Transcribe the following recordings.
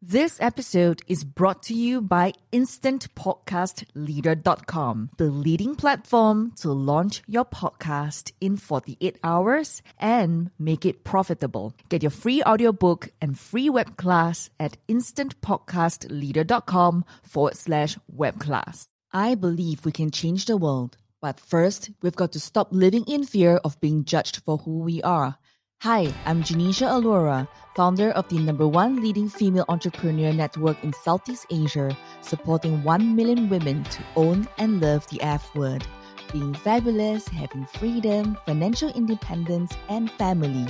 This episode is brought to you by InstantPodcastLeader.com, the leading platform to launch your podcast in 48 hours and make it profitable. Get your free audiobook and free web class at InstantPodcastLeader.com forward slash web class. I believe we can change the world, but first, we've got to stop living in fear of being judged for who we are. Hi, I'm Janisha Alora, founder of the number one leading female entrepreneur network in Southeast Asia, supporting 1 million women to own and love the F word, being fabulous, having freedom, financial independence, and family.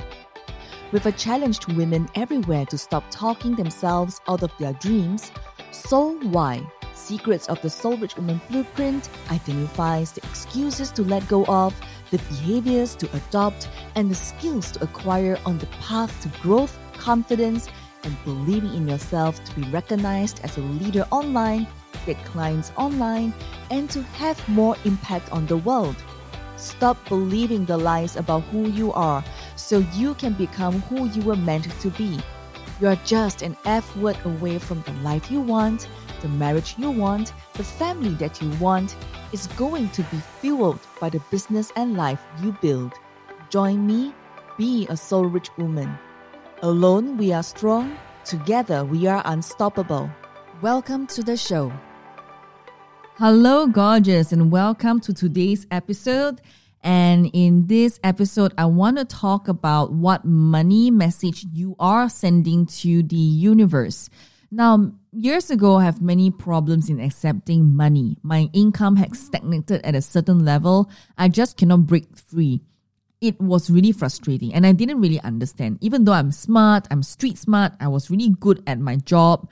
With a challenge to women everywhere to stop talking themselves out of their dreams, Soul Why? Secrets of the Soul Rich Woman Blueprint identifies the excuses to let go of the behaviors to adopt, and the skills to acquire on the path to growth, confidence, and believing in yourself to be recognized as a leader online, get clients online, and to have more impact on the world. Stop believing the lies about who you are so you can become who you were meant to be. You are just an F word away from the life you want, the marriage you want, the family that you want, is going to be fueled by the business and life you build. Join me, be a soul rich woman. Alone we are strong, together we are unstoppable. Welcome to the show. Hello, gorgeous, and welcome to today's episode. And in this episode, I want to talk about what money message you are sending to the universe. Now, years ago, I have many problems in accepting money. My income had stagnated at a certain level. I just cannot break free. It was really frustrating and I didn't really understand. Even though I'm smart, I'm street smart, I was really good at my job,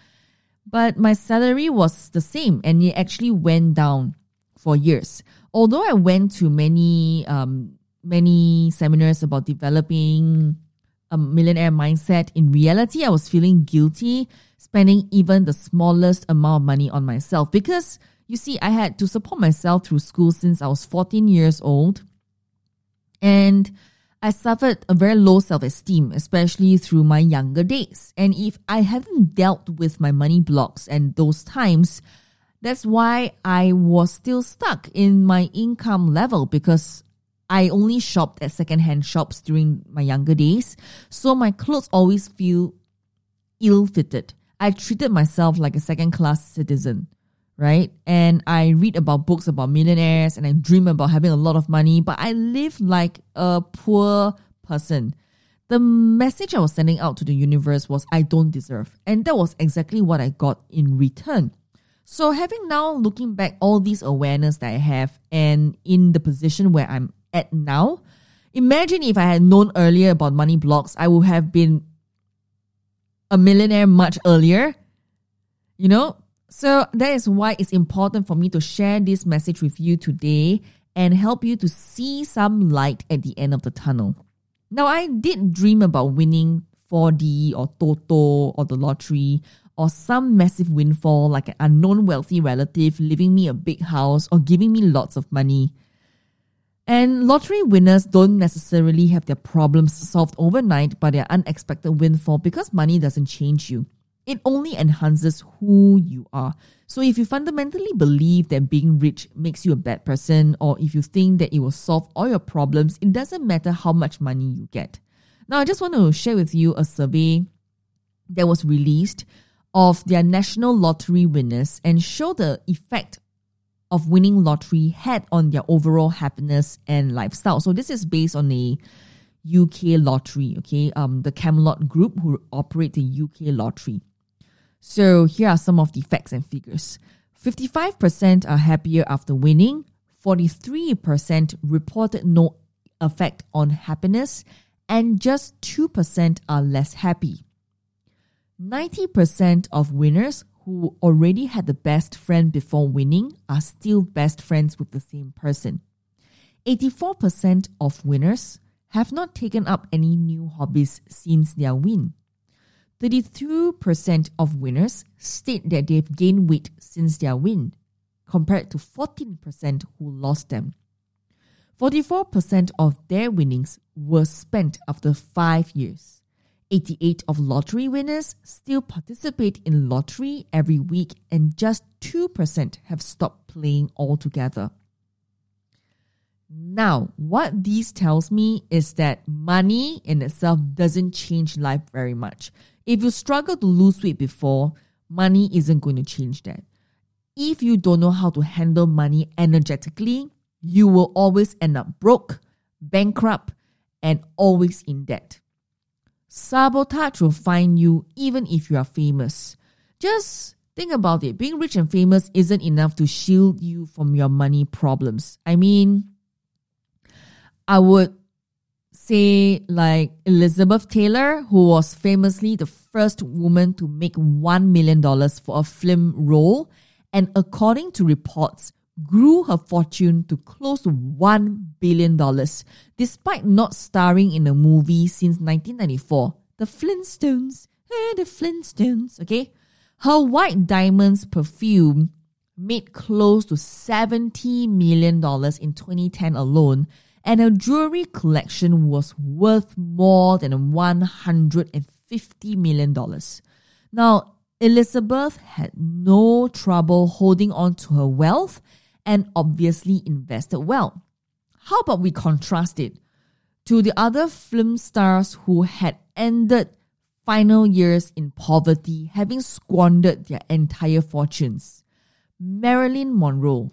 but my salary was the same and it actually went down for years. Although I went to many um, many seminars about developing a millionaire mindset, in reality, I was feeling guilty spending even the smallest amount of money on myself because you see, I had to support myself through school since I was 14 years old. And I suffered a very low self esteem, especially through my younger days. And if I hadn't dealt with my money blocks and those times, that's why I was still stuck in my income level because I only shopped at secondhand shops during my younger days. So my clothes always feel ill fitted. I treated myself like a second class citizen, right? And I read about books about millionaires and I dream about having a lot of money, but I live like a poor person. The message I was sending out to the universe was I don't deserve. And that was exactly what I got in return. So having now looking back all these awareness that I have and in the position where I'm at now, imagine if I had known earlier about money blocks, I would have been a millionaire much earlier. You know? So that is why it's important for me to share this message with you today and help you to see some light at the end of the tunnel. Now, I did dream about winning 4D or Toto or the lottery or some massive windfall like an unknown wealthy relative leaving me a big house or giving me lots of money. And lottery winners don't necessarily have their problems solved overnight by their unexpected windfall because money doesn't change you. It only enhances who you are. So if you fundamentally believe that being rich makes you a bad person, or if you think that it will solve all your problems, it doesn't matter how much money you get. Now, I just want to share with you a survey that was released of their national lottery winners and show the effect of winning lottery had on their overall happiness and lifestyle. So this is based on a UK lottery, okay? Um, the Camelot Group who operate the UK lottery. So here are some of the facts and figures. 55% are happier after winning, 43% reported no effect on happiness, and just 2% are less happy. 90% of winners who already had the best friend before winning are still best friends with the same person. 84% of winners have not taken up any new hobbies since their win. 32% of winners state that they've gained weight since their win, compared to 14% who lost them. 44% of their winnings were spent after five years. 88 of lottery winners still participate in lottery every week, and just 2% have stopped playing altogether. Now, what this tells me is that money in itself doesn't change life very much. If you struggle to lose weight before, money isn't going to change that. If you don't know how to handle money energetically, you will always end up broke, bankrupt, and always in debt. Sabotage will find you even if you are famous. Just think about it. Being rich and famous isn't enough to shield you from your money problems. I mean, I would say like Elizabeth Taylor, who was famously the first woman to make $1 million for a film role, and according to reports, grew her fortune to close to $1 billion, despite not starring in a movie since 1994. The Flintstones. Eh, the Flintstones, okay? Her White Diamonds perfume made close to $70 million in 2010 alone, and her jewelry collection was worth more than $150 million. Now, Elizabeth had no trouble holding on to her wealth and obviously invested well. How about we contrast it to the other film stars who had ended final years in poverty, having squandered their entire fortunes? Marilyn Monroe,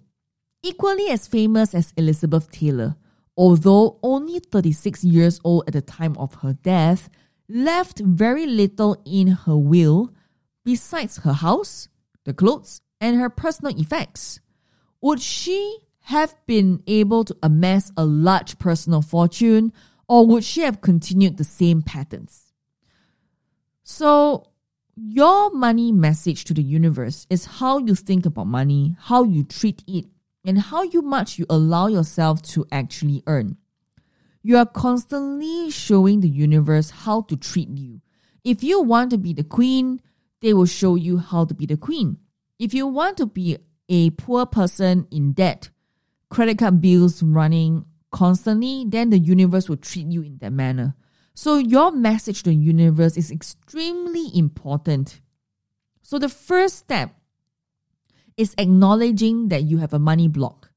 equally as famous as Elizabeth Taylor, although only 36 years old at the time of her death, left very little in her will besides her house, the clothes, and her personal effects would she have been able to amass a large personal fortune or would she have continued the same patterns? So, your money message to the universe is how you think about money, how you treat it, and how much you allow yourself to actually earn. You are constantly showing the universe how to treat you. If you want to be the queen, they will show you how to be the queen. If you want to be a poor person in debt, credit card bills running constantly, then the universe will treat you in that manner. So your message to the universe is extremely important. So the first step is acknowledging that you have a money block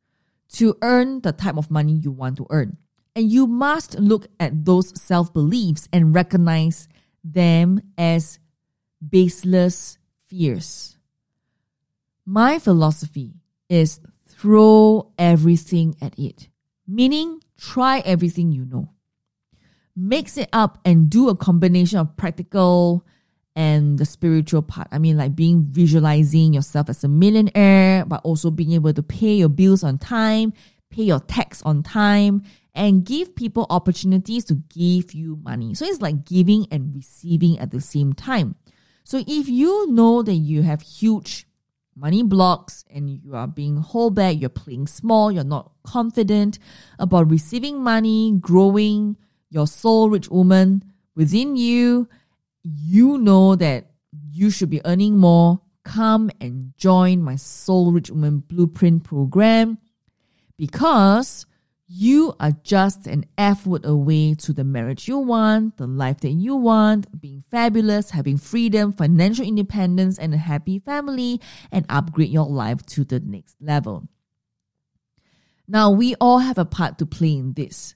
to earn the type of money you want to earn. And you must look at those self beliefs and recognize them as baseless fears. My philosophy is throw everything at it, meaning try everything you know. Mix it up and do a combination of practical and the spiritual part. I mean, like being visualizing yourself as a millionaire, but also being able to pay your bills on time, pay your tax on time, and give people opportunities to give you money. So it's like giving and receiving at the same time. So if you know that you have huge money blocks and you are being hold back, you're playing small, you're not confident about receiving money, growing your soul rich woman within you, you know that you should be earning more. Come and join my Soul Rich Woman Blueprint program because you are just an F word away to the marriage you want, the life that you want, being fabulous, having freedom, financial independence, and a happy family, and upgrade your life to the next level. Now, we all have a part to play in this.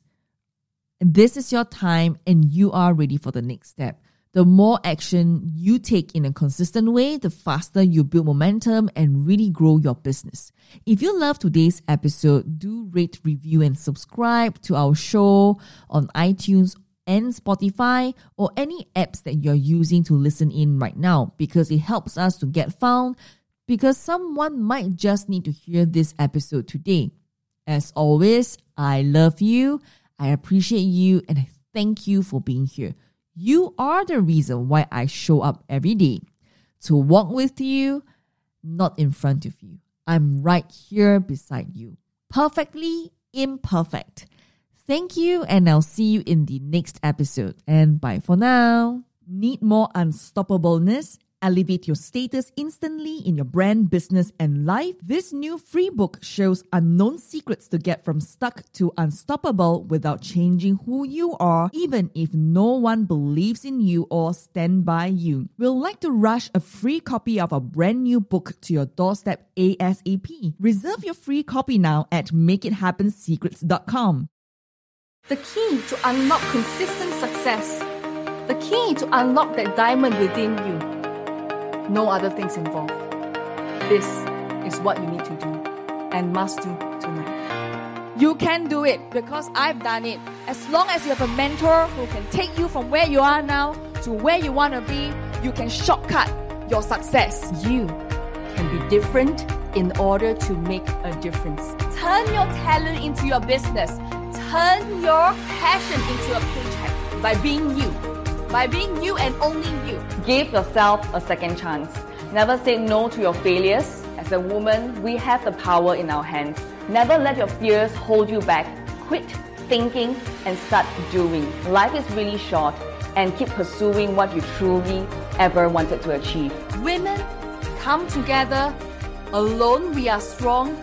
This is your time, and you are ready for the next step the more action you take in a consistent way, the faster you build momentum and really grow your business. If you love today's episode, do rate, review, and subscribe to our show on iTunes and Spotify or any apps that you're using to listen in right now because it helps us to get found because someone might just need to hear this episode today. As always, I love you, I appreciate you, and I thank you for being here. You are the reason why I show up every day to walk with you, not in front of you. I'm right here beside you, perfectly imperfect. Thank you, and I'll see you in the next episode. And bye for now. Need more unstoppableness? Elevate your status instantly in your brand, business, and life. This new free book shows unknown secrets to get from stuck to unstoppable without changing who you are, even if no one believes in you or stand by you. We'll like to rush a free copy of our brand new book to your doorstep ASAP. Reserve your free copy now at makeithappenSecrets.com. The key to unlock consistent success. The key to unlock that diamond within you no other things involved. This is what you need to do and must do tonight. You can do it because I've done it. As long as you have a mentor who can take you from where you are now to where you want to be, you can shortcut your success. You can be different in order to make a difference. Turn your talent into your business. Turn your passion into a paycheck by being you by being you and only you. Give yourself a second chance. Never say no to your failures. As a woman, we have the power in our hands. Never let your fears hold you back. Quit thinking and start doing. Life is really short and keep pursuing what you truly ever wanted to achieve. Women, come together. Alone we are strong.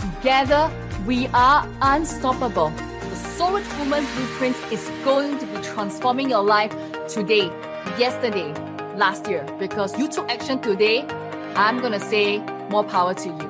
Together we are unstoppable. The Soul Rich Woman Blueprint is going to be transforming your life today, yesterday, last year, because you took action today, I'm going to say more power to you.